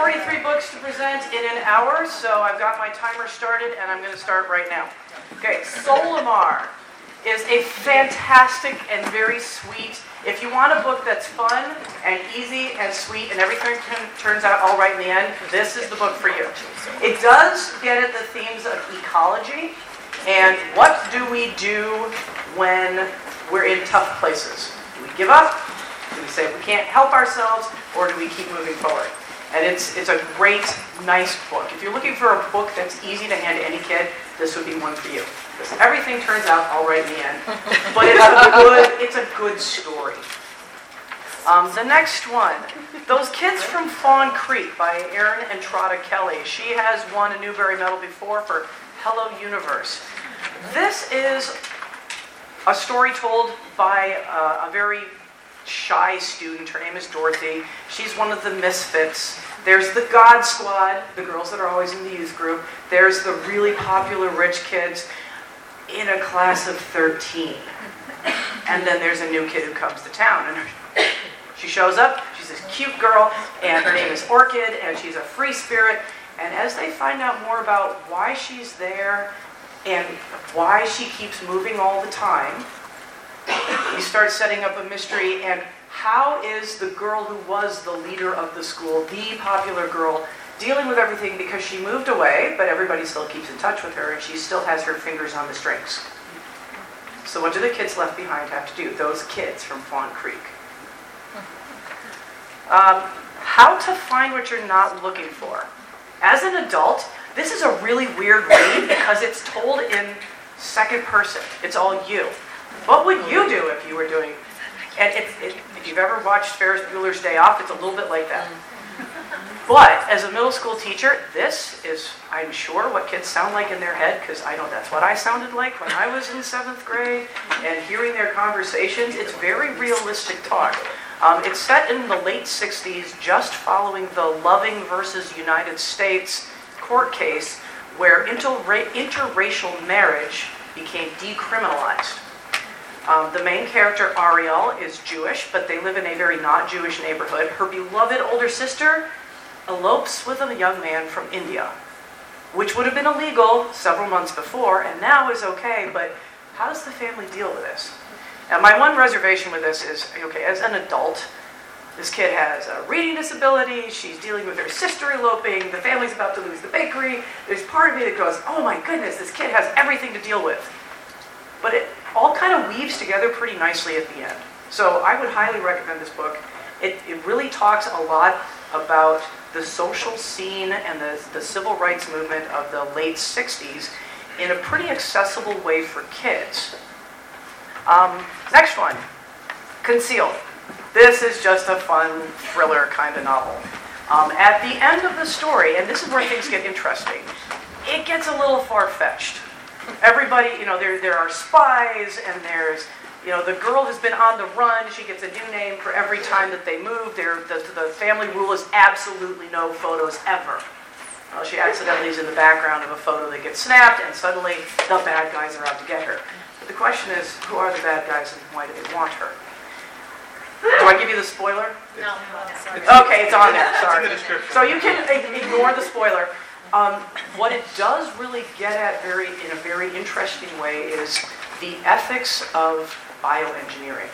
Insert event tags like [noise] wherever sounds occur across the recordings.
43 books to present in an hour, so I've got my timer started and I'm going to start right now. Okay, Solimar is a fantastic and very sweet. If you want a book that's fun and easy and sweet and everything turns out all right in the end, this is the book for you. It does get at the themes of ecology and what do we do when we're in tough places. Do we give up? Do we say we can't help ourselves? Or do we keep moving forward? And it's, it's a great, nice book. If you're looking for a book that's easy to hand to any kid, this would be one for you. Because everything turns out all right in the end. [laughs] But it's a good, it's a good story. Um, the next one, Those Kids from Fawn Creek by Erin Entrada Kelly. She has won a Newbery Medal before for Hello Universe. This is a story told by uh, a very shy student. Her name is Dorothy. She's one of the misfits. There's the God Squad, the girls that are always in the youth group. There's the really popular rich kids in a class of 13. And then there's a new kid who comes to town. And she shows up. She's this cute girl, and her name is Orchid, and she's a free spirit. And as they find out more about why she's there and why she keeps moving all the time, you start setting up a mystery and how is the girl who was the leader of the school, the popular girl, dealing with everything because she moved away, but everybody still keeps in touch with her and she still has her fingers on the strings. So what do the kids left behind have to do? Those kids from Fawn Creek. Um, how to find what you're not looking for. As an adult, this is a really weird read because it's told in second person. It's all you. What would you do if you were doing? And if you've ever watched Ferris Bueller's Day Off, it's a little bit like that. But as a middle school teacher, this is, I'm sure, what kids sound like in their head, because I know that's what I sounded like when I was in seventh grade. And hearing their conversations, it's very realistic talk. Um, it's set in the late 60s, just following the Loving versus United States court case, where interra- interracial marriage became decriminalized. Um, the main character, Ariel, is Jewish, but they live in a very not Jewish neighborhood. Her beloved older sister elopes with a young man from India, which would have been illegal several months before and now is okay, but how does the family deal with this? Now, my one reservation with this is okay, as an adult, this kid has a reading disability, she's dealing with her sister eloping, the family's about to lose the bakery. There's part of me that goes, oh my goodness, this kid has everything to deal with. But it all kind of weaves together pretty nicely at the end. So I would highly recommend this book. It, it really talks a lot about the social scene and the, the civil rights movement of the late 60s in a pretty accessible way for kids. Um, next one Concealed. This is just a fun thriller kind of novel. Um, at the end of the story, and this is where things get interesting, it gets a little far fetched everybody, you know, there, there are spies and there's, you know, the girl has been on the run. She gets a new name for every time that they move. There, the, the family rule is absolutely no photos ever. Well, she accidentally is in the background of a photo that gets snapped, and suddenly the bad guys are out to get her. But the question is, who are the bad guys and why do they want her? Do I give you the spoiler? No. No. Okay, it's on there. Sorry. So you can ignore the spoiler. Um, what it does really get at very in a very interesting way is the ethics of bioengineering.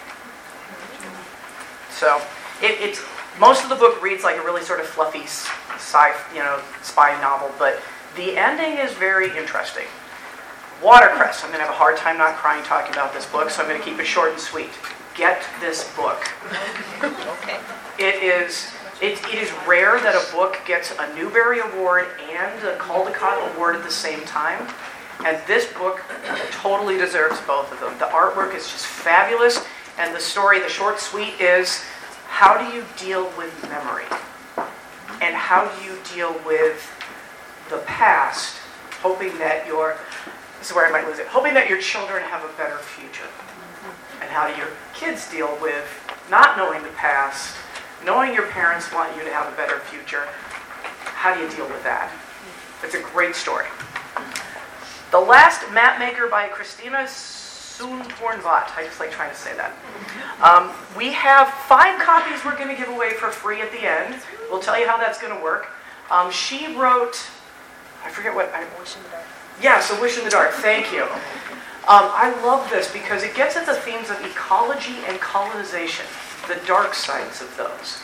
So it, it's most of the book reads like a really sort of fluffy sci you know spy novel, but the ending is very interesting. Watercress. I'm going to have a hard time not crying talking about this book, so I'm going to keep it short and sweet. Get this book. Okay. It is it, it is rare that a book gets a Newbery Award and a Caldecott Award at the same time. And this book totally deserves both of them. The artwork is just fabulous, and the story, the short suite, is how do you deal with memory? And how do you deal with the past, hoping that your, this is where I might lose it, hoping that your children have a better future? And how do your kids deal with not knowing the past knowing your parents want you to have a better future, how do you deal with that? It's a great story. The Last Map Maker by Christina Soontornvat. I just like trying to say that. Um, we have five copies we're going to give away for free at the end. We'll tell you how that's going to work. Um, she wrote, I forget what. I, Wish in the dark. Yes, A Wish in the Dark. Thank you. Um, I love this because it gets at the themes of ecology and colonization, the dark sides of those.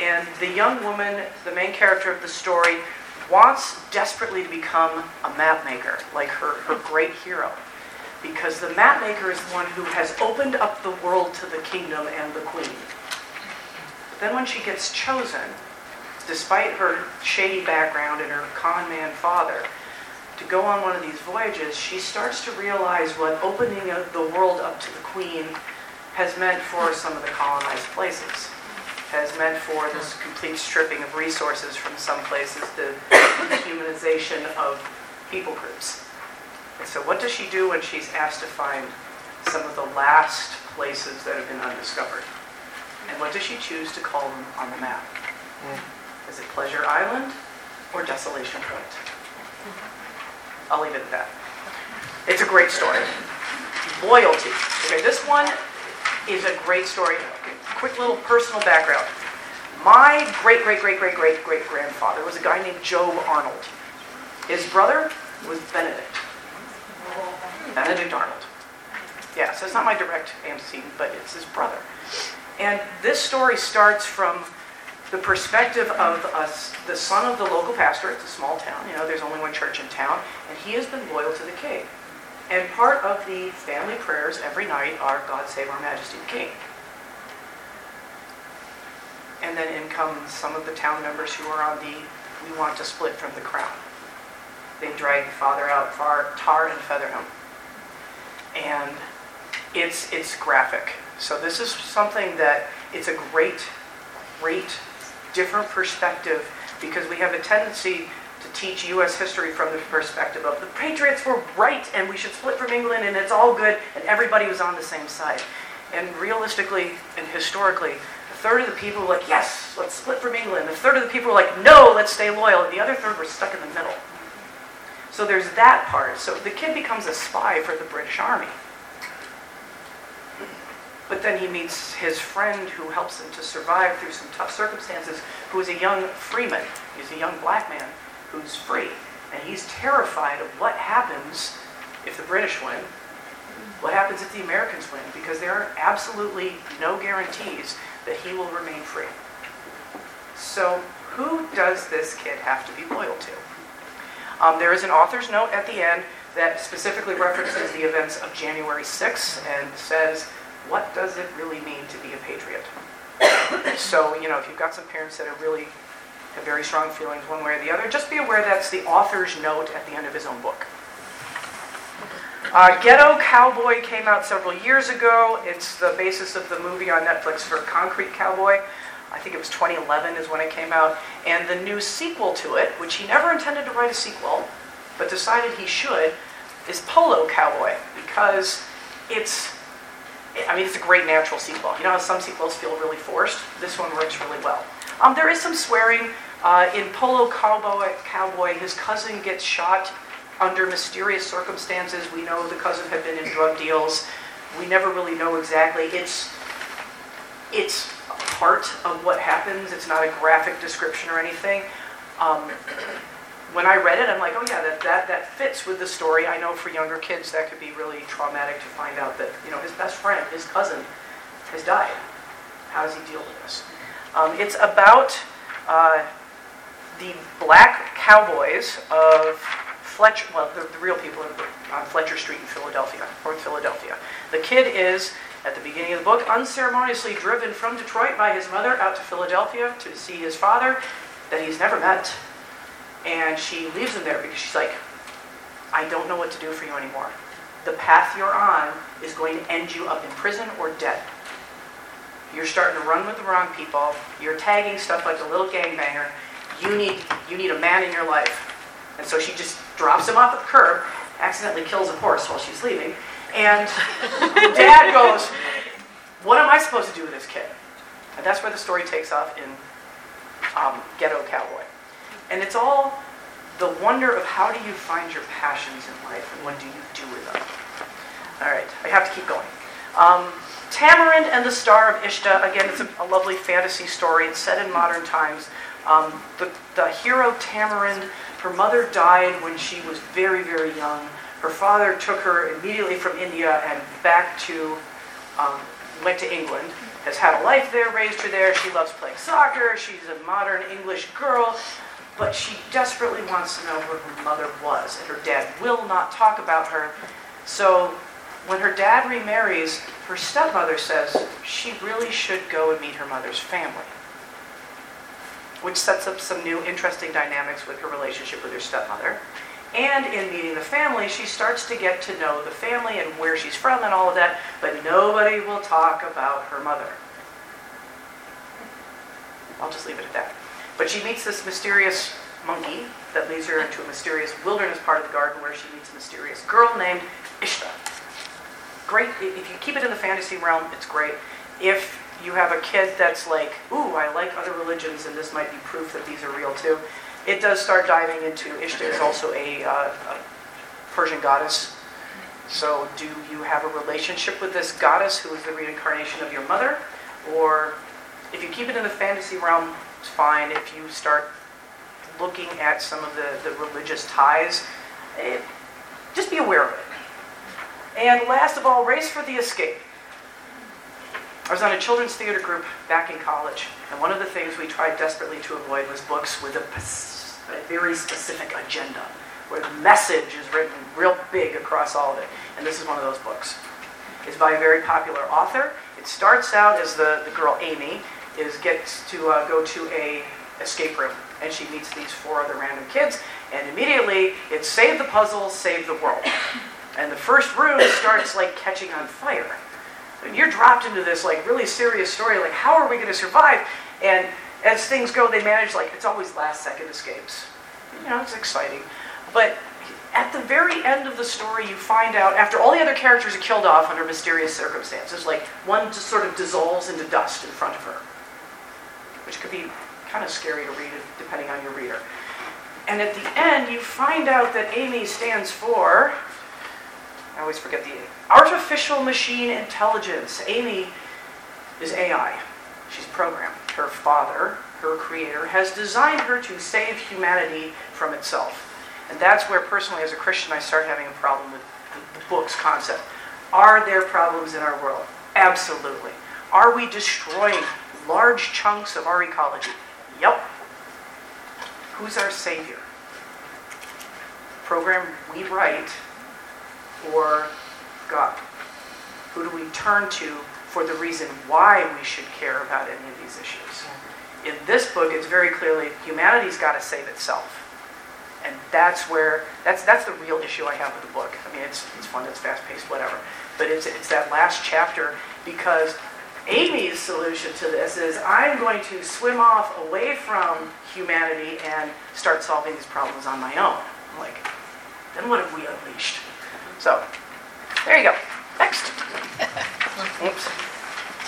And the young woman, the main character of the story, wants desperately to become a map maker, like her, her great hero. Because the map maker is one who has opened up the world to the kingdom and the queen. But then when she gets chosen, despite her shady background and her con man father, to go on one of these voyages, she starts to realize what opening the world up to the queen has meant for some of the colonized places, has meant for this complete stripping of resources from some places, the dehumanization of people groups. And so what does she do when she's asked to find some of the last places that have been undiscovered? And what does she choose to call them on the map? Hmm. Is it Pleasure Island or Desolation Point? I'll leave it at that. It's a great story. Loyalty. Okay, this one is a great story. Quick little personal background. My great, great, great, great, great, great grandfather was a guy named Job Arnold. His brother was Benedict. Benedict Arnold. Yeah, so it's not my direct antecedent, but it's his brother. And this story starts from the perspective of us, the son of the local pastor. It's a small town, you know, there's only one church in town, and he has been loyal to the king. And part of the family prayers every night are God save our majesty the king. And then in come some of the town members who are on the we want to split from the crown. They drag the father out, far, tar and feather him. And it's it's graphic. So this is something that it's a great, great different perspective because we have a tendency to teach U.S. history from the perspective of the Patriots were right and we should split from England and it's all good and everybody was on the same side. And realistically and historically, a third of the people were like, yes, let's split from England. A third of the people were like, no, let's stay loyal. And the other third were stuck in the middle. So there's that part. So the kid becomes a spy for the British Army. But then he meets his friend who helps him to survive through some tough circumstances, who is a young freeman. He's a young black man who's free. And he's terrified of what happens if the British win, what happens if the Americans win, because there are absolutely no guarantees that he will remain free. So, who does this kid have to be loyal to? Um, there is an author's note at the end that specifically references the events of January 6th and says, what does it really mean to be a patriot? [coughs] so, you know, if you've got some parents that are really have very strong feelings one way or the other, just be aware that's the author's note at the end of his own book. Uh, Ghetto Cowboy came out several years ago. It's the basis of the movie on Netflix for Concrete Cowboy. I think it was 2011 is when it came out. And the new sequel to it, which he never intended to write a sequel, but decided he should, is Polo Cowboy because it's I mean, it's a great natural sequel. You know how some sequels feel really forced? This one works really well. Um, there is some swearing. Uh, in Polo Cowboy, Cowboy, his cousin gets shot under mysterious circumstances. We know the cousin had been in drug deals. We never really know exactly. It's it's part of what happens. It's not a graphic description or anything. Um, when I read it, I'm like, oh yeah, that, that, that fits with the story. I know for younger kids that could be really traumatic to find out that, you know, his best friend, his cousin, has died. How does he deal with this? Um, it's about uh, the black cowboys of Fletcher, well, the, the real people on Fletcher Street in Philadelphia, North Philadelphia. The kid is, at the beginning of the book, unceremoniously driven from Detroit by his mother out to Philadelphia to see his father that he's never met and she leaves him there because she's like, I don't know what to do for you anymore. The path you're on is going to end you up in prison or dead. You're starting to run with the wrong people. You're tagging stuff like a little gangbanger. You need, you need a man in your life. And so she just drops him off at the curb, accidentally kills a horse while she's leaving. And [laughs] dad goes, What am I supposed to do with this kid? And that's where the story takes off in um, Ghetto Cowboy. And it's all the wonder of how do you find your passions in life and what do you do with them. All right, I have to keep going. Um, Tamarind and the Star of Ishta, again, it's a, a lovely fantasy story. It's set in modern times. Um, the, the hero Tamarind, her mother died when she was very, very young. Her father took her immediately from India and back to, um, went to England, has had a life there, raised her there. She loves playing soccer. She's a modern English girl, but she desperately wants to know where her mother was, and her dad will not talk about her. So when her dad remarries, her stepmother says she really should go and meet her mother's family, which sets up some new interesting dynamics with her relationship with her stepmother. And in meeting the family, she starts to get to know the family and where she's from and all of that, but nobody will talk about her mother. I'll just leave it at that. But she meets this mysterious monkey that leads her into a mysterious wilderness part of the garden where she meets a mysterious girl named Ishta. Great, if you keep it in the fantasy realm, it's great. If you have a kid that's like, ooh, I like other religions and this might be proof that these are real too, it does start diving into Ishtar is also a, uh, a Persian goddess. So, do you have a relationship with this goddess who is the reincarnation of your mother? Or if you keep it in the fantasy realm, it's fine. If you start looking at some of the, the religious ties, it, just be aware of it. And last of all, Race for the Escape. I was on a children's theater group back in college, and one of the things we tried desperately to avoid was books with a a very specific agenda where the message is written real big across all of it. And this is one of those books. It's by a very popular author. It starts out as the, the girl Amy is gets to uh, go to a escape room and she meets these four other random kids and immediately it's save the puzzle, save the world. And the first room starts like catching on fire. And you're dropped into this like really serious story, like how are we going to survive? And as things go, they manage like it's always last second escapes. You know, it's exciting. But at the very end of the story, you find out after all the other characters are killed off under mysterious circumstances, like one just sort of dissolves into dust in front of her, which could be kind of scary to read depending on your reader. And at the end, you find out that Amy stands for, I always forget the artificial machine intelligence. Amy is AI. She's programmed her father, her creator, has designed her to save humanity from itself. And that's where, personally, as a Christian, I start having a problem with the, the book's concept. Are there problems in our world? Absolutely. Are we destroying large chunks of our ecology? Yep. Who's our savior? Program we write or God? Who do we turn to for the reason why we should care about any of these issues. In this book, it's very clearly humanity's got to save itself. And that's where, that's, that's the real issue I have with the book. I mean, it's, it's fun, it's fast paced, whatever. But it's, it's that last chapter because Amy's solution to this is I'm going to swim off away from humanity and start solving these problems on my own. I'm like, then what have we unleashed? So, there you go. Next. [laughs] Oops.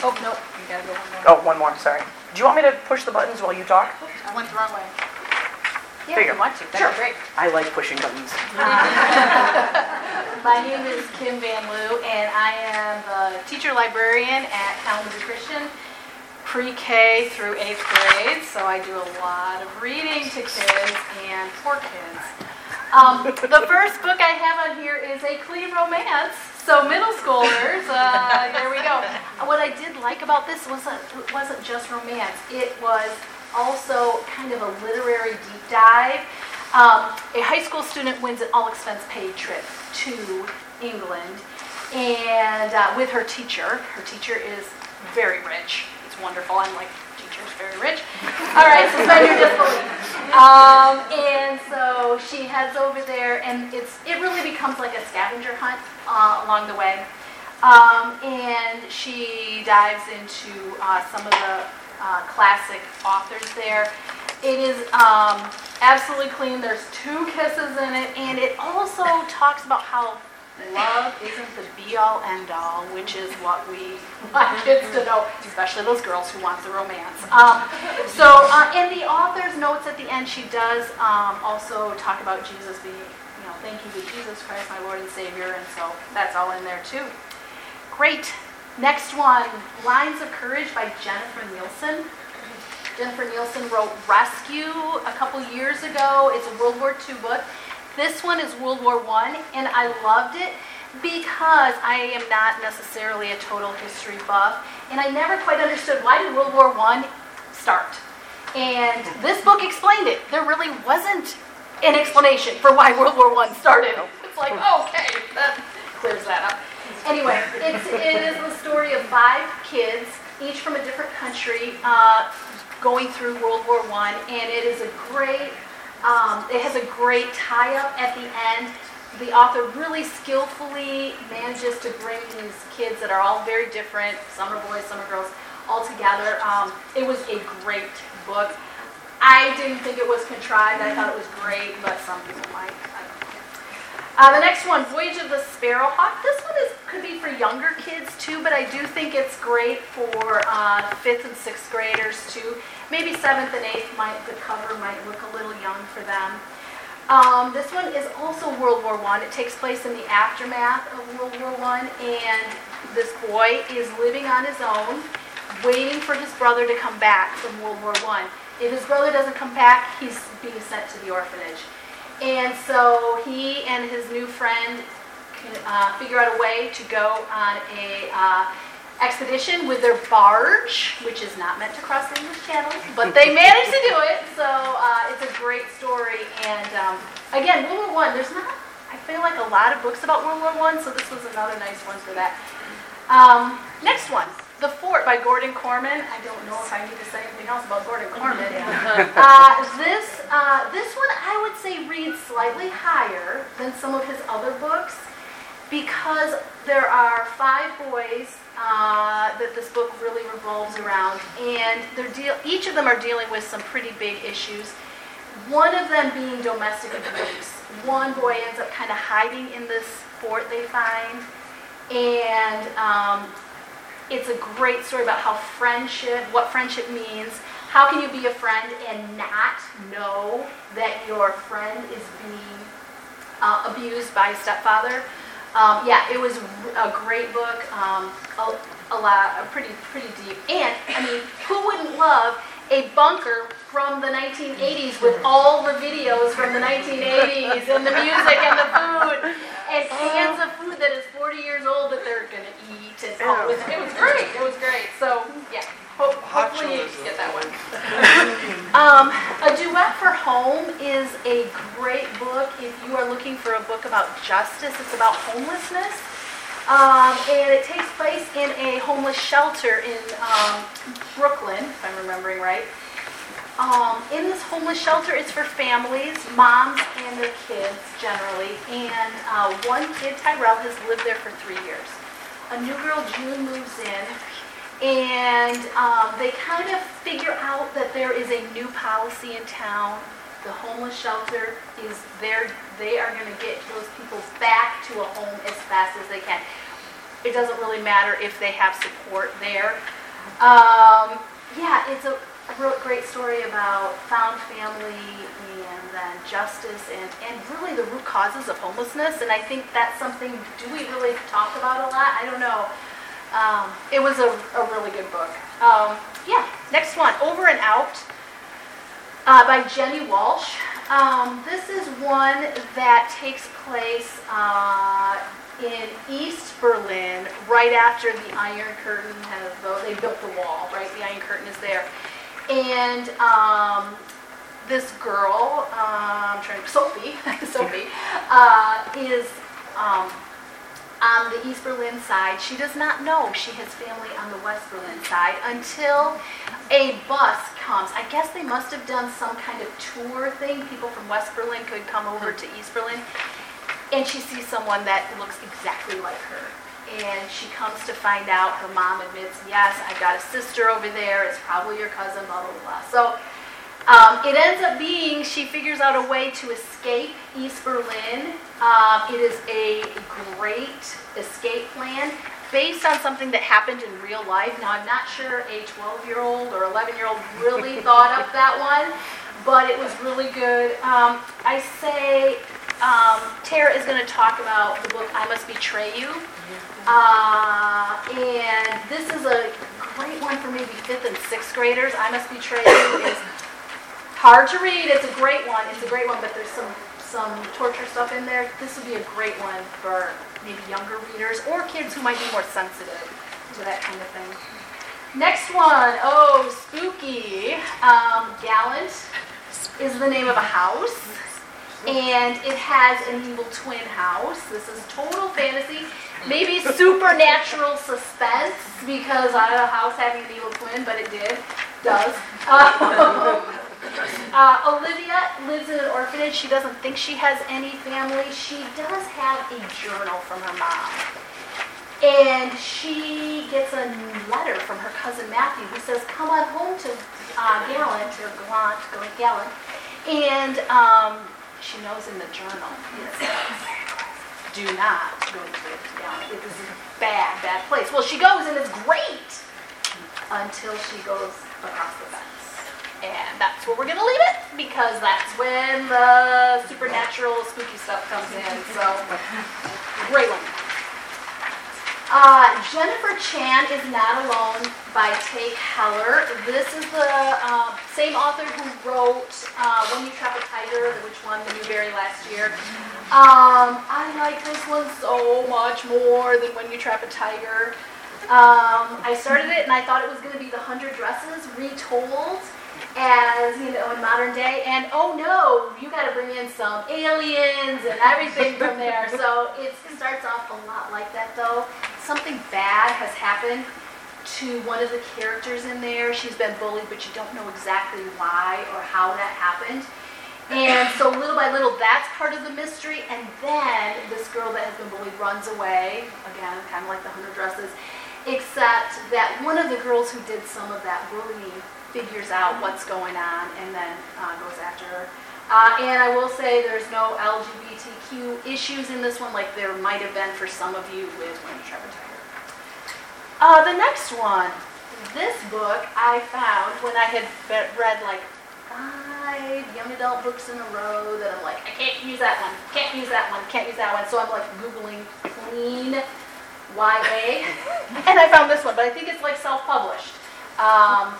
Oh, no, you gotta go one more. Oh, one more, sorry. Do you want me to push the buttons while you talk? I went the wrong way. There Yeah, you if go. you want to, Sure. that'd be great. I like pushing buttons. [laughs] My name is Kim Van Loo, and I am a teacher librarian at Kalamazoo Christian, pre-K through eighth grade, so I do a lot of reading to kids and for kids. Um, the first book I have on here is a clean romance, so middle schoolers, uh, here we go. What I did like about this wasn't it wasn't just romance; it was also kind of a literary deep dive. Um, a high school student wins an all-expense paid trip to England, and uh, with her teacher. Her teacher is very rich. It's wonderful. I'm like, teacher's very rich. All right, suspend your disbelief. Um, and so she heads over there, and it's it really becomes like a scavenger hunt uh, along the way. Um, and she dives into uh, some of the uh, classic authors there. It is um, absolutely clean. There's two kisses in it, and it also talks about how love isn't the be all end all, which is what we [laughs] want kids to know, especially those girls who want the romance. Um, so, uh, in the author's notes at the end, she does um, also talk about Jesus being, you know, thank you to Jesus Christ, my Lord and Savior, and so that's all in there too. Great. Next one, Lines of Courage by Jennifer Nielsen. Jennifer Nielsen wrote Rescue a couple years ago. It's a World War II book. This one is World War I, and I loved it because I am not necessarily a total history buff, and I never quite understood why did World War I start. And this book explained it. There really wasn't an explanation for why World War I started. It's like, okay, that clears that up. Anyway, it's, it is the story of five kids, each from a different country, uh, going through World War I, and it is a great, um, it has a great tie-up at the end. The author really skillfully manages to bring these kids that are all very different, some are boys, some are girls, all together. Um, it was a great book. I didn't think it was contrived. I thought it was great, but some people might. Uh, the next one, Voyage of the Sparrowhawk. This one is could be for younger kids too, but I do think it's great for uh, fifth and sixth graders too. Maybe seventh and eighth might the cover might look a little young for them. Um, this one is also World War One. It takes place in the aftermath of World War One, and this boy is living on his own, waiting for his brother to come back from World War One. If his brother doesn't come back, he's being sent to the orphanage. And so he and his new friend uh, figure out a way to go on a uh, expedition with their barge, which is not meant to cross the English Channel, but they [laughs] managed to do it. So uh, it's a great story. And um, again, World War One. There's not, I feel like a lot of books about World War One, so this was another nice one for that. Um, next one. The Fort by Gordon Korman. I don't know if I need to say anything else about Gordon Korman. [laughs] uh, this, uh, this one I would say reads slightly higher than some of his other books because there are five boys uh, that this book really revolves around, and they're deal- each of them are dealing with some pretty big issues. One of them being domestic abuse. One boy ends up kind of hiding in this fort they find, and um, it's a great story about how friendship, what friendship means. How can you be a friend and not know that your friend is being uh, abused by a stepfather? Um, yeah, it was a great book. Um, a, a lot, a pretty, pretty deep. And I mean, who wouldn't love a bunker from the 1980s with all the videos from the 1980s and the music and the food and cans of food that is 40 years old that they're gonna eat. And oh, it, was, it was great. It was great. So yeah, ho- hopefully you get that one. [laughs] um, a duet for home is a great book if you are looking for a book about justice. It's about homelessness. Um, and it takes place in a homeless shelter in um, Brooklyn, if I'm remembering right. Um, in this homeless shelter, it's for families, moms and their kids generally. And uh, one kid, Tyrell, has lived there for three years. A new girl, June, moves in, and um, they kind of figure out that there is a new policy in town. The homeless shelter is there. They are going to get those people back to a home as fast as they can. It doesn't really matter if they have support there. Um, yeah, it's a a great story about found family then justice and, and really the root causes of homelessness. And I think that's something, do we really talk about a lot? I don't know. Um, it was a, a really good book. Um, yeah, next one, Over and Out uh, by Jenny Walsh. Um, this is one that takes place uh, in East Berlin right after the Iron Curtain has, they built the wall, right? The Iron Curtain is there. And um, this girl, I'm trying to, Sophie, [laughs] Sophie, uh, is um, on the East Berlin side. She does not know she has family on the West Berlin side until a bus comes. I guess they must have done some kind of tour thing. People from West Berlin could come over to East Berlin. And she sees someone that looks exactly like her and she comes to find out her mom admits, yes, I've got a sister over there, it's probably your cousin, blah, blah, blah. So um, it ends up being she figures out a way to escape East Berlin. Um, it is a great escape plan based on something that happened in real life. Now, I'm not sure a 12 year old or 11 year old really [laughs] thought up that one, but it was really good. Um, I say um, Tara is going to talk about the book I Must Betray You. Uh, and this is a great one for maybe fifth and sixth graders. I Must Betray You is hard to read. It's a great one. It's a great one, but there's some some torture stuff in there. This would be a great one for maybe younger readers or kids who might be more sensitive to that kind of thing. Next one, oh, spooky. Um, Gallant is the name of a house, and it has an evil twin house. This is total fantasy, maybe supernatural suspense because I don't know house having an evil twin, but it did, does. [laughs] Um, uh, Olivia lives in an orphanage. She doesn't think she has any family. She does have a journal from her mom. And she gets a letter from her cousin Matthew who says, come on home to uh, Gallant, or Gallant, going Gallant. And um, she knows in the journal it says, do not go to Gallant. It is a bad, bad place. Well, she goes and it's great until she goes across the fence. And that's where we're going to leave it because that's when the supernatural spooky stuff comes in. So, great one. Uh, Jennifer Chan is Not Alone by Tae Keller. This is the uh, same author who wrote uh, When You Trap a Tiger, which won the Newbery last year. Um, I like this one so much more than When You Trap a Tiger. Um, I started it and I thought it was going to be The Hundred Dresses retold as you know in modern day. And oh no you got to bring in some aliens and everything from there. So it starts off a lot like that though. Something bad has happened to one of the characters in there. She's been bullied but you don't know exactly why or how that happened. And so little by little that's part of the mystery. And then this girl that has been bullied runs away. Again kind of like the hundred dresses. Except that one of the girls who did some of that bullying figures out what's going on and then uh, goes after her. Uh, and I will say there's no LGBTQ issues in this one like there might have been for some of you with When a Tiger. Uh, the next one, this book I found when I had read like five young adult books in a row that I'm like, I can't use that one, can't use that one, can't use that one. So I'm like Googling clean YA. [laughs] and I found this one, but I think it's like self-published. Um,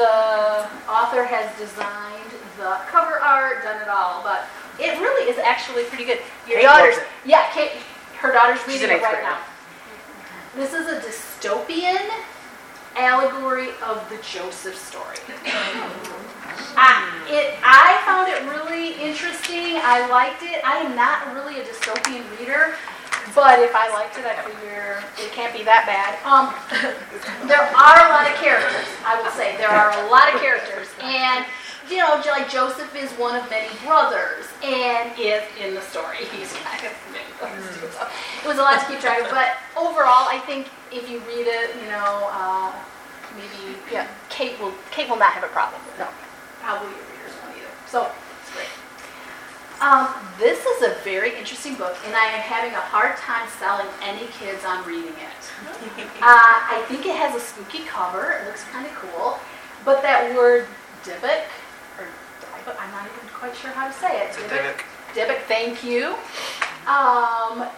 the author has designed the cover art, done it all, but it really is actually pretty good. Your Kate daughter's, yeah, Kate, her daughter's She's reading it right now. This is a dystopian allegory of the Joseph story. I, [coughs] it, I found it really interesting. I liked it. I am not really a dystopian reader, but if I liked it, I figure it can't be that bad. Um, there are a lot of characters, I will say. There are a lot of characters. And, you know, like Joseph is one of many brothers and is in the story. He's kind of many brothers it was a lot to keep track of. But overall, I think if you read it, you know, uh, maybe, yeah, Kate will, Kate will not have a problem with it. No, probably your readers won't either. So. Um, this is a very interesting book, and I am having a hard time selling any kids on reading it. [laughs] Uh, I think it has a spooky cover. It looks kind of cool. But that word Dybbuk, or Dybbuk, I'm not even quite sure how to say it. Dybbuk. Dybbuk, thank you. Um,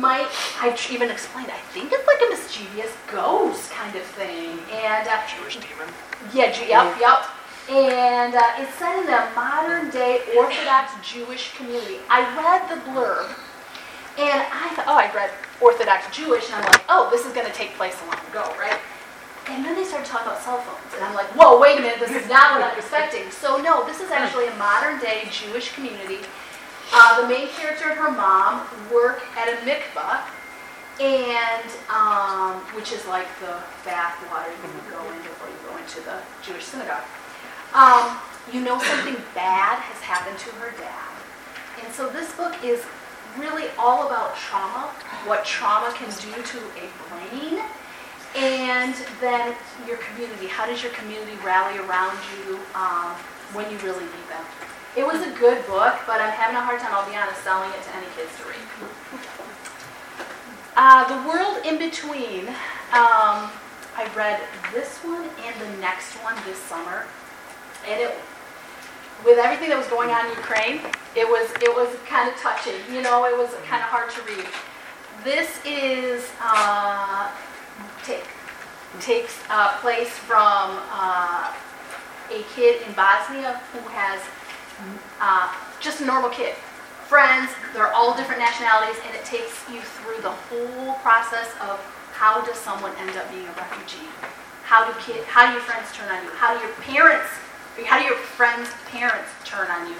might, I tr- even explained, I think it's like a mischievous ghost kind of thing. And uh, Jewish demon. yeah, Ju- yep, yep. And uh, it's set in a modern day Orthodox Jewish community. I read the blurb and I thought, oh, I read Orthodox Jewish, and I'm like, oh, this is going to take place a long ago, right? And then they started talking about cell phones, and I'm like, whoa, wait a minute, this is not what I'm expecting. So, no, this is actually a modern day Jewish community. Uh, the main character and her mom work at a mikvah, and um, which is like the bath water you go in before you go into the Jewish synagogue. Um, you know something bad has happened to her dad. And so this book is really all about trauma, what trauma can do to a brain, and then your community. How does your community rally around you um, when you really need them? It was a good book, but I'm having a hard time, I'll be honest, selling it to any kids to read. Uh, the World in Between. Um, I read this one and the next one this summer. And it, with everything that was going on in Ukraine, it was it was kind of touching. You know, it was kind of hard to read. This is uh, take, takes uh, place from uh, a kid in Bosnia who has uh, just a normal kid. Friends, they're all different nationalities, and it takes you through the whole process of how does someone end up being a refugee? How do kid, how do your friends turn on you? How do your parents, how do your friends' parents turn on you?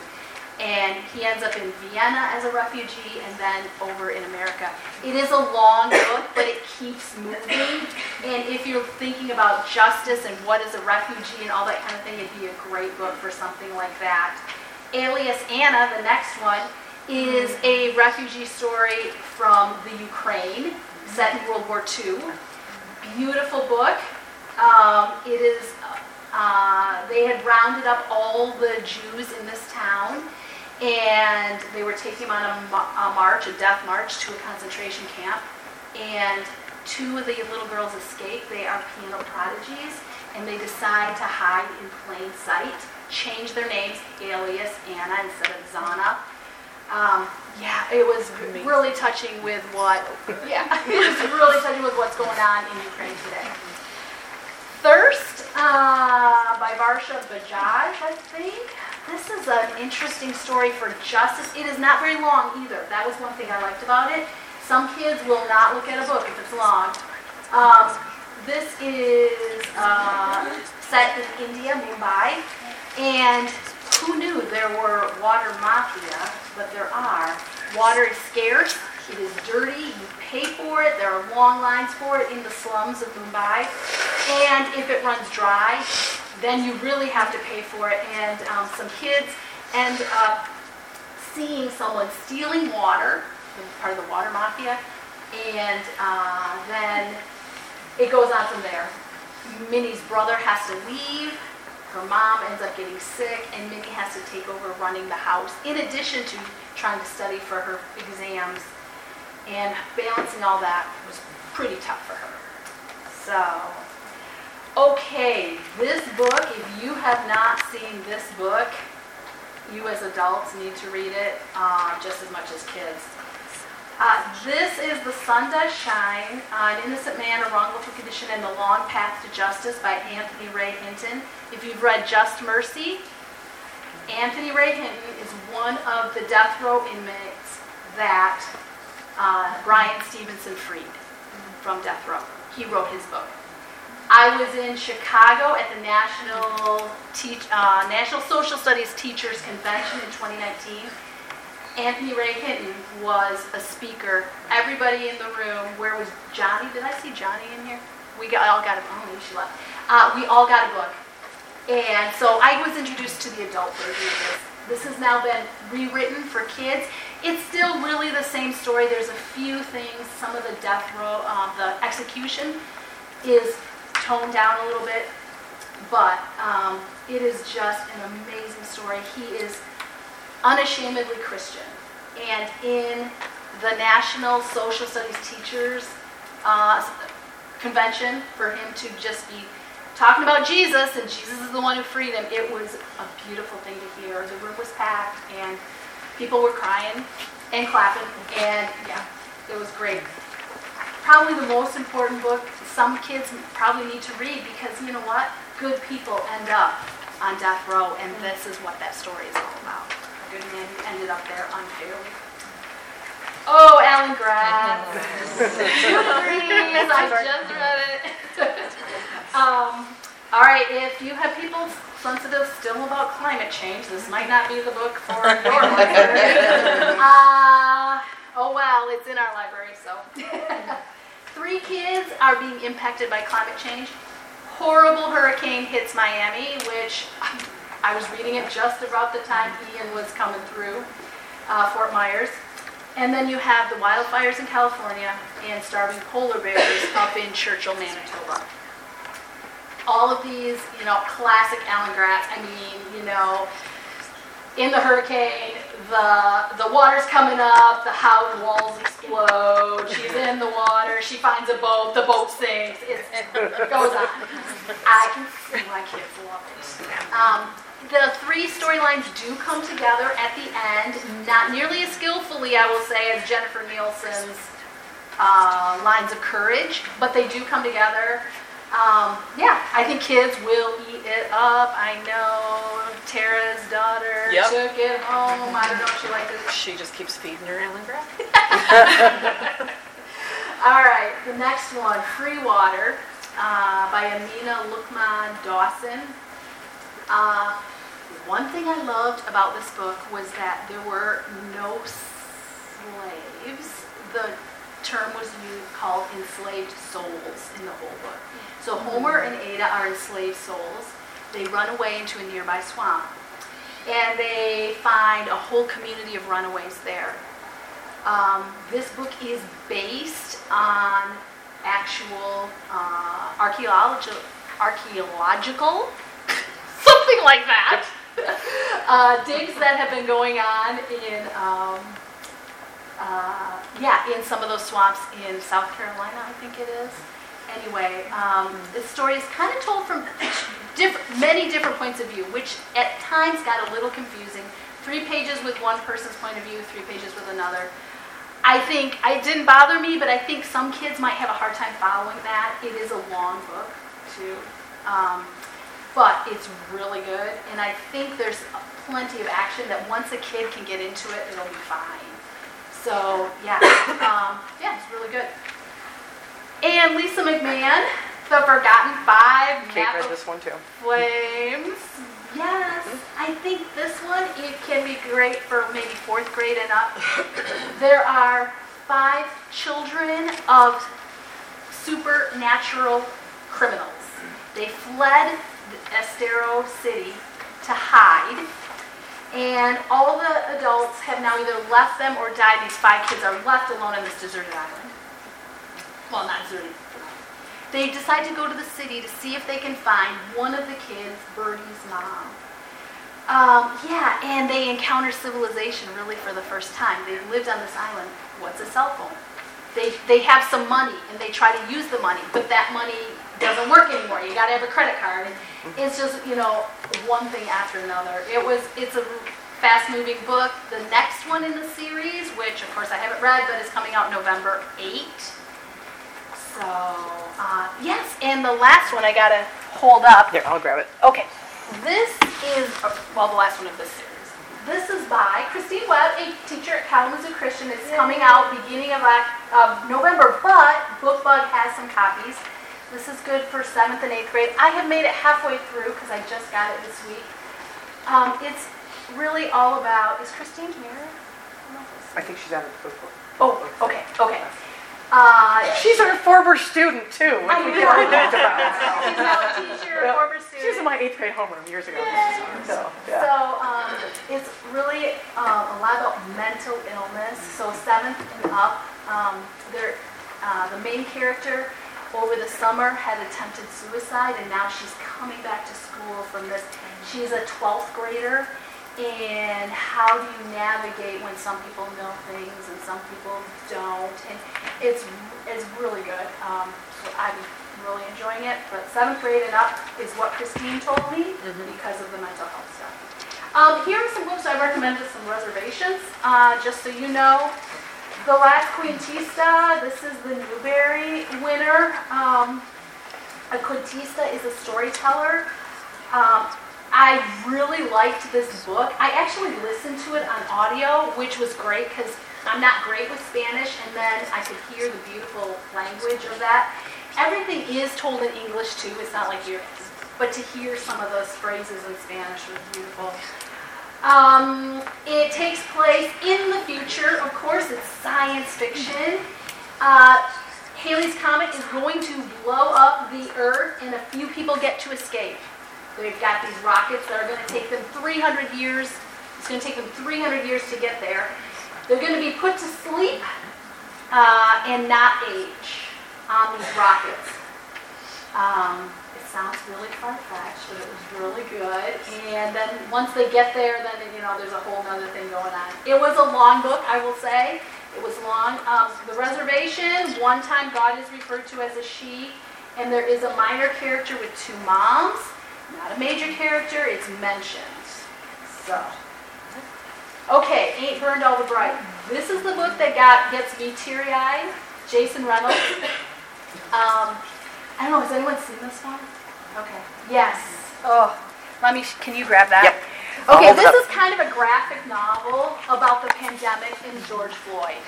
And he ends up in Vienna as a refugee and then over in America. It is a long book, but it keeps moving. And if you're thinking about justice and what is a refugee and all that kind of thing, it'd be a great book for something like that. Alias Anna, the next one, is a refugee story from the Ukraine, set in World War II. Beautiful book. Um, it is, uh, they had rounded up all the Jews in this town and they were taking them on a, a march, a death march to a concentration camp. And two of the little girls escape. They are piano prodigies and they decide to hide in plain sight, change their names, alias Anna instead of Zana. Um, yeah, it was really touching with what, yeah, [laughs] it was really touching with what's going on in Ukraine today. Thirst uh, by Varsha Bajaj, I think. This is an interesting story for justice. It is not very long either. That was one thing I liked about it. Some kids will not look at a book if it's long. Um, this is uh, set in India, Mumbai, and who knew there were water mafia, but there are. Water is scarce, it is dirty, you pay for it, there are long lines for it in the slums of Mumbai, and if it runs dry, then you really have to pay for it. And um, some kids end up seeing someone stealing water, part of the water mafia, and uh, then it goes on from there. Minnie's brother has to leave her mom ends up getting sick, and Minnie has to take over running the house, in addition to trying to study for her exams. And balancing all that was pretty tough for her. So, okay, this book, if you have not seen this book, you as adults need to read it uh, just as much as kids. Uh, this is The Sun Does Shine, uh, An Innocent Man, A Wrongful Conviction, and the Long Path to Justice by Anthony Ray Hinton. If you've read Just Mercy, Anthony Ray Hinton is one of the death row inmates that uh, Bryan Stevenson freed from death row. He wrote his book. I was in Chicago at the National, Teach, uh, National Social Studies Teachers Convention in 2019 Anthony Ray Hinton was a speaker. Everybody in the room, where was Johnny? Did I see Johnny in here? We got, all got a, oh, she left. Uh, we all got a book. And so I was introduced to the adult version of this. This has now been rewritten for kids. It's still really the same story. There's a few things, some of the death row, uh, the execution is toned down a little bit, but um, it is just an amazing story. He is unashamedly Christian. And in the National Social Studies Teachers uh, Convention, for him to just be talking about Jesus, and Jesus is the one who freed him, it was a beautiful thing to hear. The room was packed, and people were crying and clapping, and yeah, it was great. Probably the most important book some kids probably need to read because you know what? Good people end up on death row, and this is what that story is all about A good man who ended up there unfairly. Oh, Alan Gratz. [laughs] [laughs] Please, I just read it. [laughs] um, all right, if you have people sensitive still about climate change, this might not be the book for your [laughs] library. uh, oh well, it's in our library, so. [laughs] Three kids are being impacted by climate change. Horrible hurricane hits Miami, which I was reading it just about the time Ian was coming through uh, Fort Myers. And then you have the wildfires in California and starving polar bears up in Churchill, Manitoba. All of these, you know, classic Alan Gratz. I mean, you know, in the hurricane, the the water's coming up, the house walls explode, she's in the water, she finds a boat, the boat sinks, it goes on. I can see why kids love it. Um, the three storylines do come together at the end. not nearly as skillfully, I will say, as Jennifer Nielsen's uh, Lines of Courage, but they do come together. Um, yeah, I think kids will eat it up. I know Tara's daughter Yep. took it home. I don't know if she liked it. She just keeps feeding her Alan Gratz. [laughs] All right, the next one, Free Water, uh, by Amina Lukman Dawson. Uh, one thing I loved about this book was that there were no slaves. The term was used, called enslaved souls in the whole book. So Homer and Ada are enslaved souls. They run away into a nearby swamp. And they find a whole community of runaways there. Um, this book is based on actual uh, archaeological, archaeological, [laughs] something like that, [laughs] uh, digs that have been going on in, um, uh, yeah, in some of those swamps in South Carolina, I think it is. Anyway, um, this story is kind of told from many different points of view, which at times got a little confusing. Three pages with one person's point of view, three pages with another. I think it didn't bother me, but I think some kids might have a hard time following that. It is a long book, too, um, but it's really good, and I think there's plenty of action that once a kid can get into it, it'll be fine. So yeah, [coughs] um, yeah, it's really good. And Lisa McMann, The Forgotten Five, Kate Napa read this one too. Flames. Yes, mm-hmm. I think this one it can be great for maybe fourth grade and up. [coughs] There are five children of supernatural criminals. They fled Estero City to hide, and all the adults have now either left them or died. These five kids are left alone on this deserted island. Well, not deserted. They decide to go to the city to see if they can find one of the kids, Birdie's mom. Um, yeah, and they encounter civilization really for the first time. They've lived on this island. What's a cell phone? They, they have some money and they try to use the money, but that money doesn't work anymore. You got to have a credit card. It's just, you know, one thing after another. It was, it's a fast moving book. The next one in the series, which of course I haven't read, but is coming out November 8. So, uh, yes, and the last one I got to hold up. Here, I'll grab it. Okay, this is, uh, well, the last one of this series. This is by Christine Webb, a teacher at Kalamazoo Christian. It's coming out beginning of, of November, but BookBug has some copies. This is good for seventh and eighth grade. I have made it halfway through because I just got it this week. Um, it's really all about, is Christine here? I think she's out of the book. Oh, okay, okay. Uh, She's our former student too. I we know. about. [laughs] she's now a teacher, a former student. She was in my eighth grade homeroom years ago. Yay. So, yeah. So um, it's really um, a lot about mental illness. So seventh and up, um, they're, uh, the main character over the summer had attempted suicide, and now she's coming back to school from this. She's a 12th grader, and how do you navigate when some people know things and some people don't? And it's it's really good. Um, so I'm really enjoying it. But seventh grade and up is what Christine told me because of the mental health stuff. Um, here are some books I recommended some reservations, uh, just so you know. The Last Cuentista, this is the Newbery winner. Um, a Cuentista is a storyteller. Um, I really liked this book. I actually listened to it on audio, which was great because I'm not great with Spanish, and then I could hear the beautiful language of that. Everything is told in English too. It's not like you're, but to hear some of those phrases in Spanish was beautiful. Um, it takes place in the future. Of course, it's science fiction. Uh, Halley's Comet is going to blow up the Earth, and a few people get to escape. They've got these rockets that are going to take them 300 years. It's going to take them 300 years to get there. They're going to be put to sleep uh, and not age on these rockets. Um, it sounds really far-fetched, but it was really good. And then once they get there, then you know there's a whole other thing going on. It was a long book, I will say. It was long. Um, the reservation. One time, God is referred to as a she, and there is a minor character with two moms. Not a major character. It's mentioned. So. Okay, Ain't Burned All the Bright. This is the book that got gets me teary-eyed. Jason Reynolds. [coughs] Um, I don't know, has anyone seen this one? Okay. Yes. Oh, let me, can you grab that? Yep. Okay, this is kind of a graphic novel about the pandemic and George Floyd.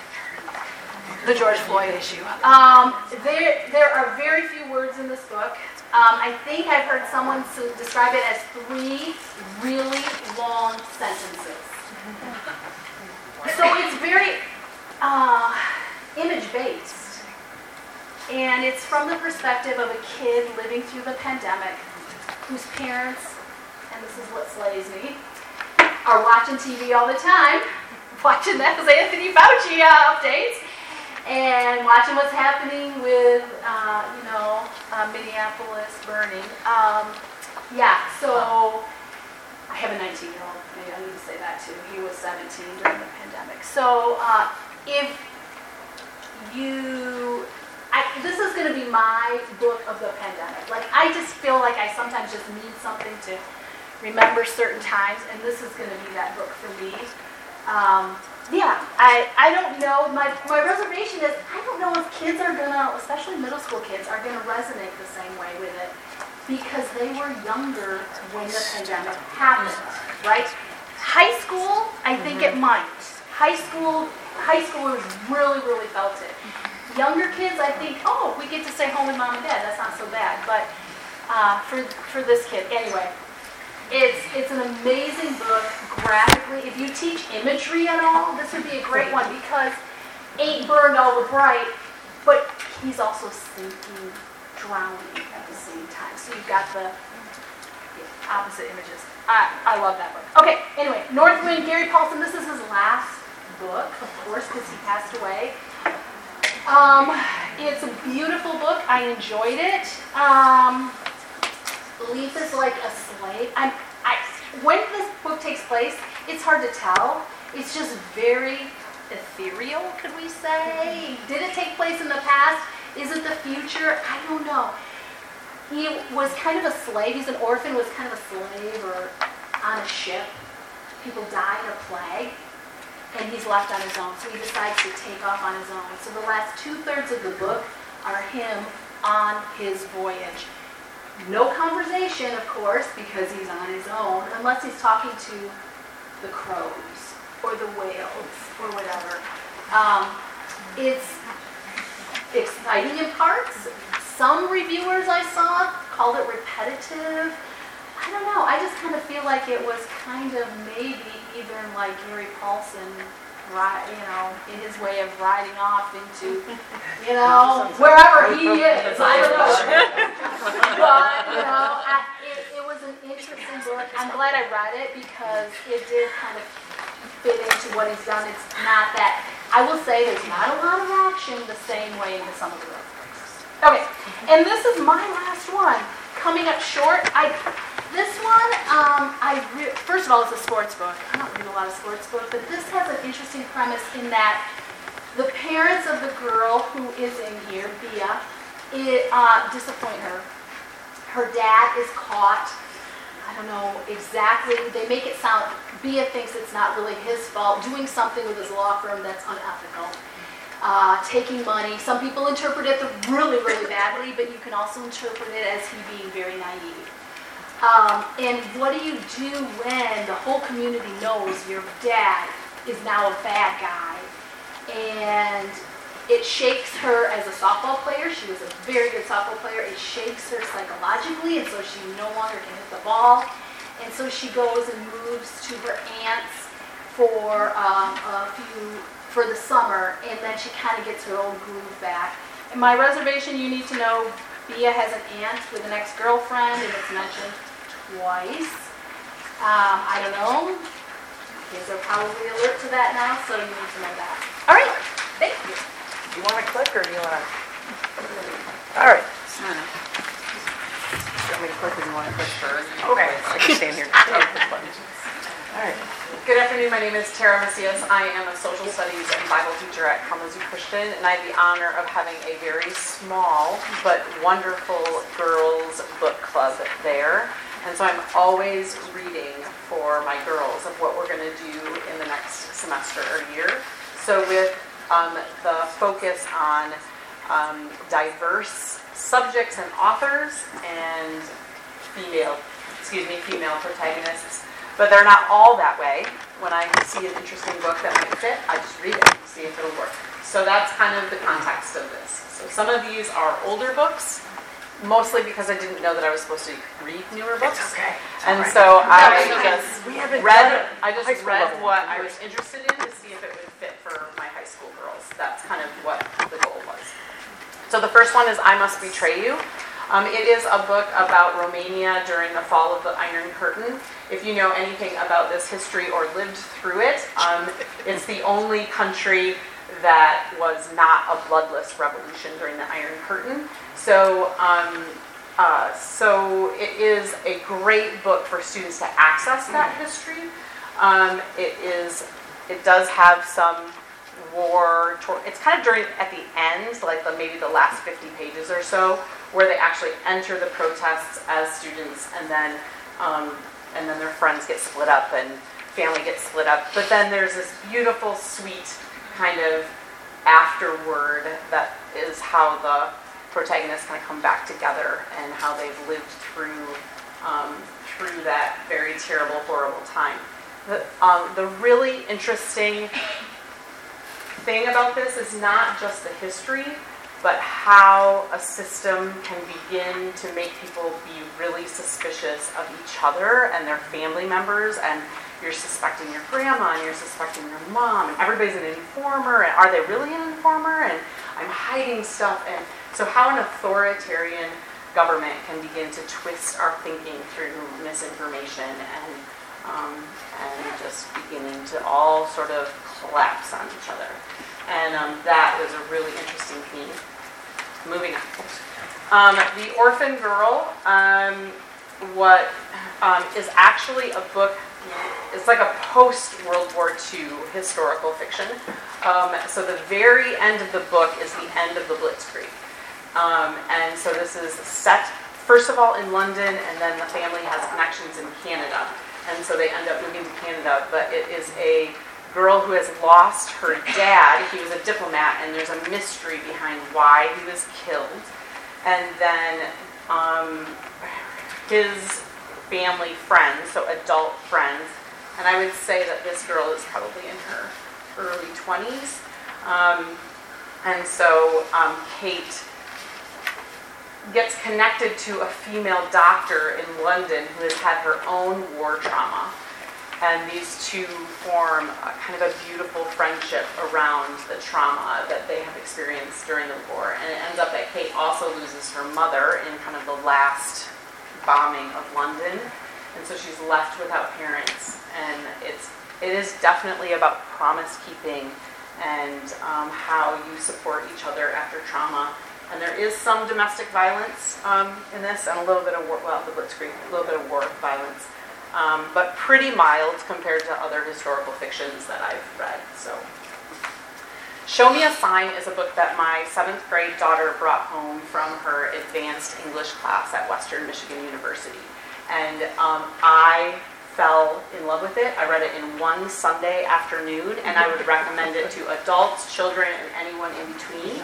The George Floyd issue. Um, there, there are very few words in this book. Um, I think I've heard someone describe it as three really long sentences. So it's very uh, image based. And it's from the perspective of a kid living through the pandemic whose parents, and this is what slays me, are watching TV all the time, [laughs] watching those Anthony Fauci uh, updates, and watching what's happening with, uh, you know, uh, Minneapolis burning. Um, yeah, so I have a 19 year old. Maybe I need to say that too. He was 17 during the pandemic. So uh, if you, I, this is going to be my book of the pandemic. Like I just feel like I sometimes just need something to remember certain times, and this is going to be that book for me. Um, yeah, I, I don't know. My, my reservation is I don't know if kids are gonna, especially middle school kids, are gonna resonate the same way with it because they were younger when the pandemic happened, right? High school, I think it might. High school, high schoolers really, really felt it. Younger kids, I think, oh, we get to stay home with mom and dad. That's not so bad. But uh, for for this kid, anyway, it's it's an amazing book graphically. If you teach imagery at all, this would be a great one because ain't burned all the bright, but he's also sinking, drowning at the same time. So you've got the opposite images. I, I love that book. Okay, anyway, Northwind, Gary Paulsen, this is his last book, of course, because he passed away. Um, it's a beautiful book. I enjoyed it. Um, Leaf is like a slave. I'm, I, when this book takes place, it's hard to tell. It's just very ethereal, could we say? Mm-hmm. Did it take place in the past? Is it the future? I don't know. He was kind of a slave. He's an orphan, was kind of a slave or on a ship. People die in a plague, and he's left on his own. So he decides to take off on his own. So the last two thirds of the book are him on his voyage. No conversation, of course, because he's on his own, unless he's talking to the crows or the whales or whatever. Um, it's exciting in parts. Some reviewers I saw called it repetitive. I don't know. I just kind of feel like it was kind of maybe even like Gary Paulsen, ri- you know, in his way of riding off into, [laughs] you know, wherever he is. I don't know. [laughs] But, you know, I, it, it was an interesting book. I'm glad I read it because it did kind of fit into what he's done. It's not that, I will say there's not a lot of action the same way into some of the other books. Okay, and this is my last one. Coming up short, I, this one, um, I, re- first of all, it's a sports book. I don't read a lot of sports books, but this has an interesting premise in that the parents of the girl who is in here, Bea, it, uh, disappoint her. Her dad is caught. I don't know exactly. They make it sound. Bea thinks it's not really his fault. Doing something with his law firm that's unethical. Uh, taking money. Some people interpret it really, really badly, but you can also interpret it as he being very naive. Um, and what do you do when the whole community knows your dad is now a bad guy? And it shakes her as a softball player. She was a very good softball player. It shakes her psychologically, and so she no longer can hit the ball. And so she goes and moves to her aunt's for um, a few for the summer, and then she kind of gets her old groove back. In my reservation, you need to know Bea has an aunt with an ex-girlfriend, and it's mentioned twice. Um, I don't know. Kids are probably alert to that now, so you need to know that. All right, thank you. You want to click or do you want to? All right. You want me to click or do you want to click first? Okay. I can stand here. [laughs] Good afternoon, my name is Tara Macias. I am a social studies and Bible teacher at Kalamazoo Christian, and I have the honor of having a very small but wonderful girls book club there. And so I'm always reading for my girls of what we're going to do in the next semester or year. So with um, the focus on um, diverse subjects and authors and female, excuse me, female protagonists. But they're not all that way. When I see an interesting book that might fit, I just read it see if it'll work. So that's kind of the context of this. So some of these are older books, mostly because I didn't know that I was supposed to read newer books. okay. And so I just We haven't read, I just read what I was interested in to see if it would fit for my high school girls. That's kind of what the goal was. So the first one is I Must Betray You. Um, it is a book about Romania during the fall of the Iron Curtain. If you know anything about this history or lived through it, um, it's the only country that was not a bloodless revolution during the Iron Curtain. So, um, uh, so it is a great book for students to access that history. Um, it is, it does have some war. It's kind of during at the end, like the, maybe the last 50 pages or so, where they actually enter the protests as students, and then um, and then their friends get split up and family gets split up. But then there's this beautiful, sweet kind of afterward that is how the protagonists kind of come back together and how they've lived through um, through that very terrible, horrible time. The, um, the really interesting thing about this is not just the history, but how a system can begin to make people be really suspicious of each other and their family members and you're suspecting your grandma and you're suspecting your mom and everybody's an informer and are they really an informer and I'm hiding stuff and so how an authoritarian government can begin to twist our thinking through misinformation and um, and just beginning to all sort of collapse on each other. And um, that was a really interesting theme. Moving on. Um, the Orphan Girl, um, what um, is actually a book. It's like a post World War II historical fiction. Um, so the very end of the book is the end of the Blitzkrieg, um, and so this is set first of all in London, and then the family has connections in Canada, and so they end up moving to Canada. But it is a girl who has lost her dad. He was a diplomat, and there's a mystery behind why he was killed. And then um, his family friends, so adult friends, and I would say that this girl is probably in her early 20s. Um, and so um, Kate gets connected to a female doctor in London who has had her own war trauma and these two form kind of a beautiful friendship around the trauma that they have experienced during the war. And it ends up that Kate also loses her mother in kind of the last bombing of London, and so she's left without parents. And it's it is definitely about promise keeping and um, how you support each other after trauma. And there is some domestic violence um, in this, and a little bit of war, well, the Blitzkrieg, a little bit of war violence um, but pretty mild compared to other historical fictions that I've read. So, Show Me a Sign is a book that my seventh grade daughter brought home from her advanced English class at Western Michigan University. And um, I fell in love with it. I read it in one Sunday afternoon, and I would recommend it to adults, children, and anyone in between,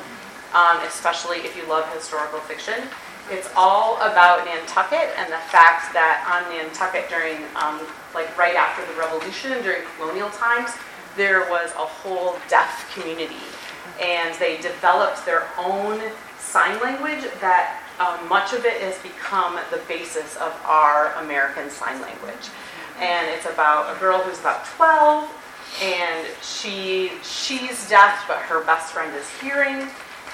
um, especially if you love historical fiction. It's all about Nantucket and the fact that on Nantucket during, um, like right after the Revolution, during colonial times, there was a whole deaf community. And they developed their own sign language that um, much of it has become the basis of our American Sign Language. And it's about a girl who's about 12, and she she's deaf, but her best friend is hearing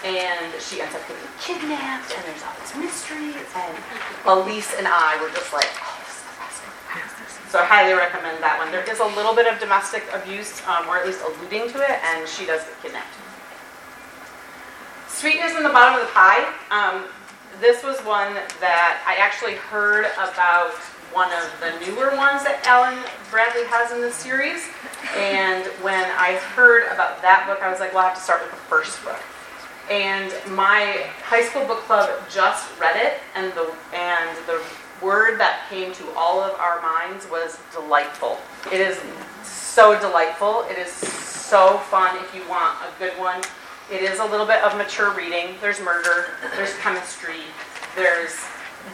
and she ends up getting kidnapped, and there's all these mysteries. And Elise and I were just like, oh, this is best. So I highly recommend that one. There is a little bit of domestic abuse, um, or at least alluding to it, and she does get kidnapped. Sweetness in the bottom of the pie. Um, this was one that I actually heard about one of the newer ones that Alan Bradley has in the series. And when I heard about that book, I was like, well, I have to start with the first book and my high school book club just read it, and the and the word that came to all of our minds was delightful. It is so delightful. It is so fun if you want a good one. It is a little bit of mature reading. There's murder, there's chemistry, there's,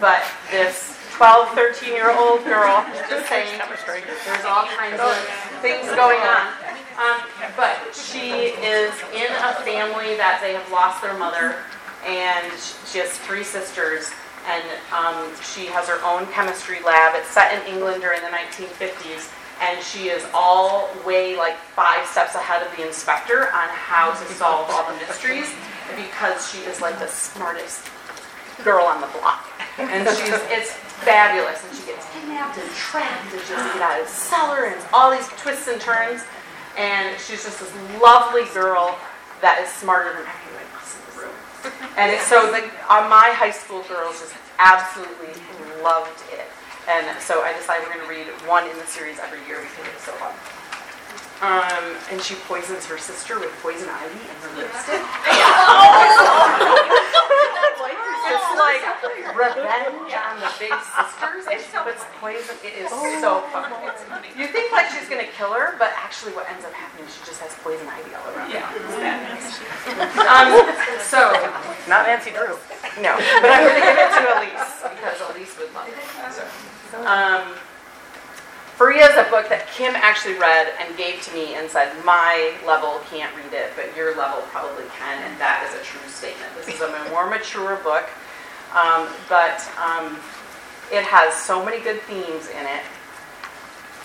but this 12, 13 year old girl, is just saying, there's all kinds of things going on. Um, but she is in a family that they have lost their mother, and she has three sisters, and um, she has her own chemistry lab. It's set in England during the 1950s, and she is all way like five steps ahead of the inspector on how to solve all the mysteries because she is like the smartest girl on the block. And she's it's fabulous. And she gets kidnapped and trapped and she get out of the cellar and all these twists and turns. And she's just this lovely girl that is smarter than everyone else in the room. [laughs] And so the uh, my high school girls just absolutely loved it. And so I decided we're going to read one in the series every year We because it's so fun. Um, and she poisons her sister with poison ivy in her lipstick. [laughs] [laughs] it's like revenge on the big sisters. And she puts poison. It is so fun. You think like she's going to kill her, but actually what ends up happening she just has poison ivy all around. Yeah. Um, so, Not Nancy Drew. no, but I'm to give it to Elise because Elise would love it. Um, Furia is a book that Kim actually read and gave to me and said, my level can't read it, but your level probably can, and that is a true statement. This is a [laughs] more mature book, um, but um, it has so many good themes in it.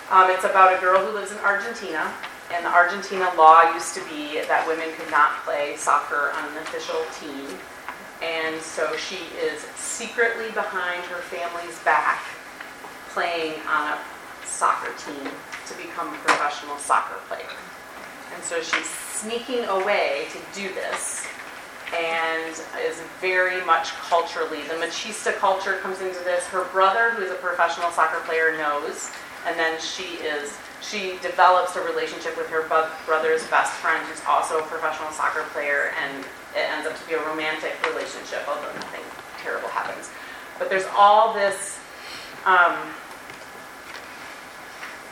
Um, it's about a girl who lives in Argentina, and the Argentina law used to be that women could not play soccer on an official team. And so she is secretly behind her family's back playing on a soccer team to become a professional soccer player. And so she's sneaking away to do this and is very much culturally. The machista culture comes into this. Her brother, who is a professional soccer player, knows. And then she is she develops a relationship with her brother's best friend, who's also a professional soccer player, and it ends up to be a romantic relationship, although nothing terrible happens. But there's all this. Um,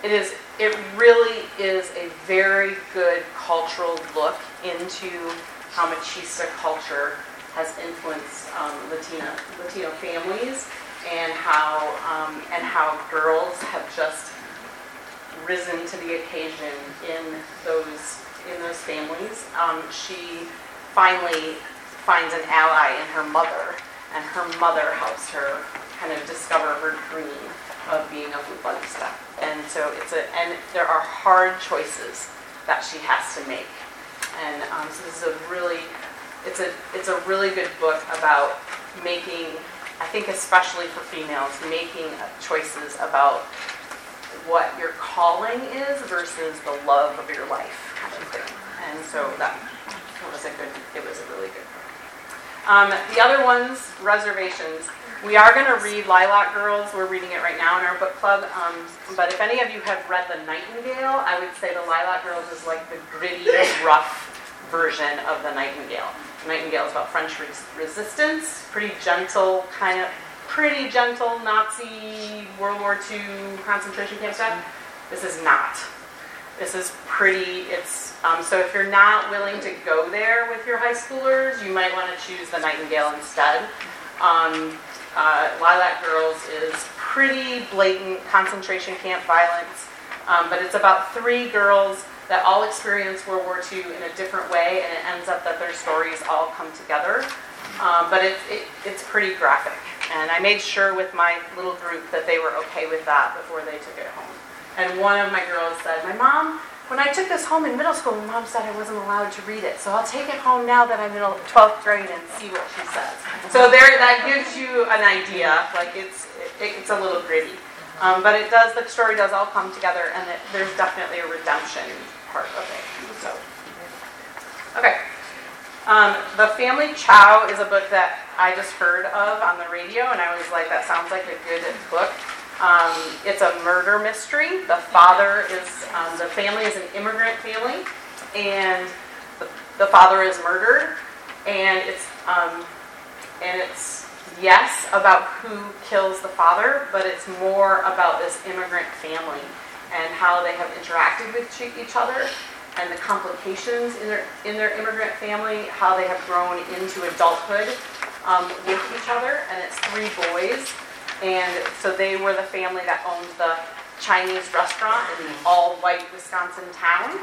it is. It really is a very good cultural look into how machista culture has influenced um, Latina Latino families, and how um, and how girls have just risen to the occasion in those in those families. Um, she finally finds an ally in her mother, and her mother helps her kind of discover her dream of being a futbolista. And so it's a and there are hard choices that she has to make. And um, so this is a really it's a it's a really good book about making I think especially for females making choices about what your calling is versus the love of your life. And so that was a good, it was a really good book. Um, the other ones, reservations. We are going to read Lilac Girls. We're reading it right now in our book club. Um, but if any of you have read The Nightingale, I would say The Lilac Girls is like the gritty, [laughs] rough version of The Nightingale. The Nightingale is about French res- resistance, pretty gentle, kind of pretty gentle Nazi World War II concentration camp stuff. This is not. This is pretty. It's um, so if you're not willing to go there with your high schoolers, you might want to choose the Nightingale instead. Um, uh, Lilac Girls is pretty blatant concentration camp violence, um, but it's about three girls that all experience World War II in a different way, and it ends up that their stories all come together. Um, but it, it, it's pretty graphic. And I made sure with my little group that they were okay with that before they took it home. And one of my girls said, My mom, when I took this home in middle school, my mom said I wasn't allowed to read it. So I'll take it home now that I'm in 12th grade and see what she says. So there, that gives you an idea. Like it's, it, it's a little gritty. Um, but it does, the story does all come together, and it, there's definitely a redemption part of it. So, okay. Um, the Family Chao is a book that I just heard of on the radio, and I was like, that sounds like a good book. Um, it's a murder mystery. The father is, um, the family is an immigrant family, and the, the father is murdered, and it's, um, and it's yes, about who kills the father, but it's more about this immigrant family and how they have interacted with each other and the complications in their in their immigrant family, how they have grown into adulthood um, with each other. And it's three boys, and so they were the family that owned the Chinese restaurant in the all-white Wisconsin town.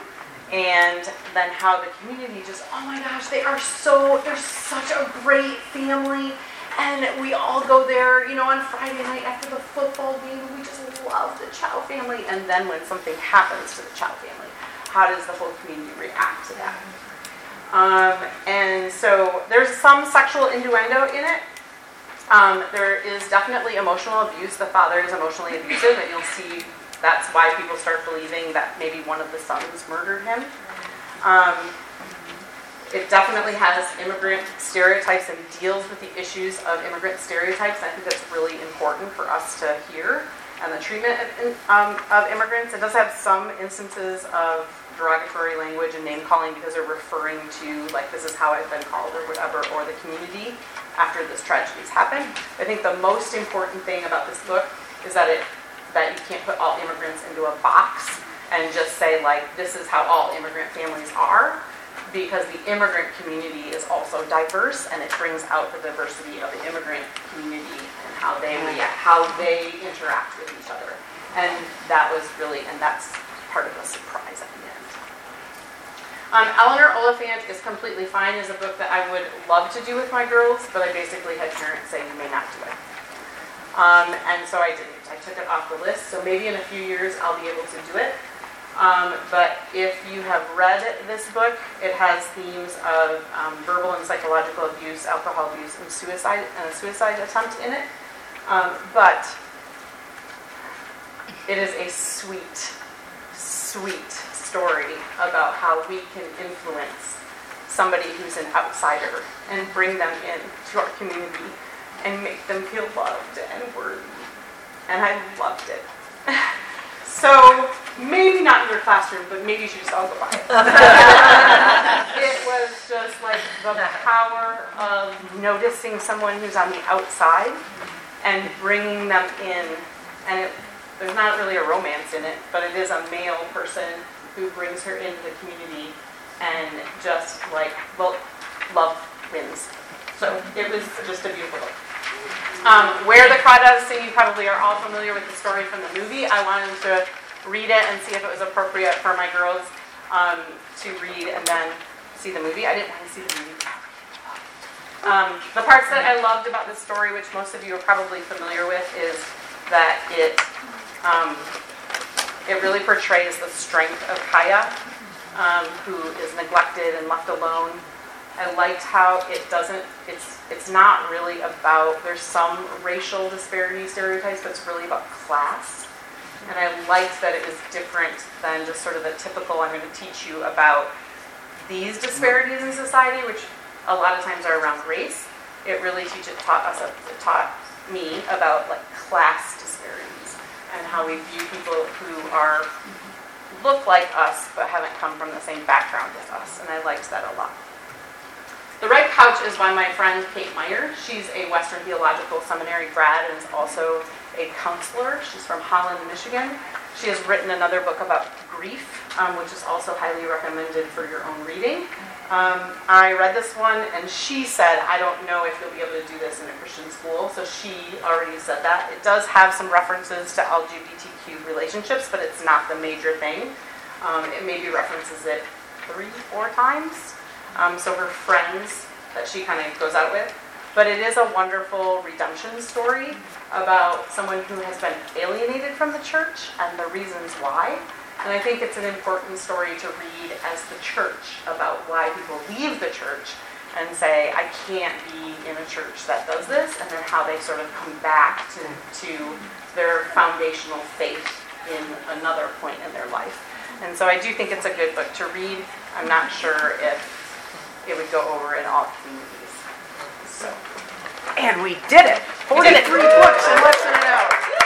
And then how the community just, oh my gosh, they are so, they're such a great family. And we all go there, you know, on Friday night after the football game. We just love the Chao family. And then when something happens to the Chao family, how does the whole community react to that? Um, and so there's some sexual innuendo in it. Um, there is definitely emotional abuse. The father is emotionally abusive, and you'll see that's why people start believing that maybe one of the sons murdered him. Um, it definitely has immigrant stereotypes and deals with the issues of immigrant stereotypes. I think that's really important for us to hear and the treatment of, um, of immigrants. It does have some instances of derogatory language and name calling because they're referring to like this is how I've been called or whatever, or the community after this tragedy's happened. I think the most important thing about this book is that it that you can't put all immigrants into a box and just say like this is how all immigrant families are because the immigrant community is also diverse and it brings out the diversity of the immigrant community and how they mm-hmm. react, how they interact with each other. And that was really, and that's part of the surprise at the end. Um, Eleanor Oliphant is completely fine is a book that I would love to do with my girls, but I basically had parents say you may not do it. Um, and so I didn't. I took it off the list. So maybe in a few years I'll be able to do it. Um, but if you have read this book, it has themes of um, verbal and psychological abuse, alcohol abuse, and suicide, and a suicide attempt in it. Um, but it is a sweet, sweet story about how we can influence somebody who's an outsider and bring them in to our community and make them feel loved and worthy. And I loved it. [laughs] So maybe not in your classroom, but maybe you should just all go by it. [laughs] it was just like the power of noticing someone who's on the outside and bringing them in. And it, there's not really a romance in it, but it is a male person who brings her into the community and just like, well, love wins. So it was just a beautiful book. Um, Where the Crawdads Sing, you probably are all familiar with the story from the movie. I wanted to read it and see if it was appropriate for my girls um, to read and then see the movie. I didn't want to see the movie. Um, the parts that I loved about this story, which most of you are probably familiar with, is that it um, it really portrays the strength of Kya, um, who is neglected and left alone I liked how it doesn't, it's, it's not really about, there's some racial disparity stereotypes, but it's really about class. And I liked that it was different than just sort of the typical, I'm going to teach you about these disparities in society, which a lot of times are around race. It really teach, it taught us, it taught me about like class disparities and how we view people who are look like us but haven't come from the same background as us. And I liked that a lot. The Red Couch is by my friend Kate Meyer. She's a Western Theological Seminary grad and is also a counselor. She's from Holland, Michigan. She has written another book about grief, um, which is also highly recommended for your own reading. Um, I read this one, and she said, I don't know if you'll be able to do this in a Christian school. So she already said that. It does have some references to LGBTQ relationships, but it's not the major thing. Um, it maybe references it three, four times um, so her friends that she kind of goes out with. But it is a wonderful redemption story about someone who has been alienated from the church and the reasons why. And I think it's an important story to read as the church about why people leave the church and say, I can't be in a church that does this, and then how they sort of come back to, to their foundational faith in another point in their life. And so I do think it's a good book to read. I'm not sure if it would go over in all communities. So, And we did it. We did it. 43 books in less than an hour.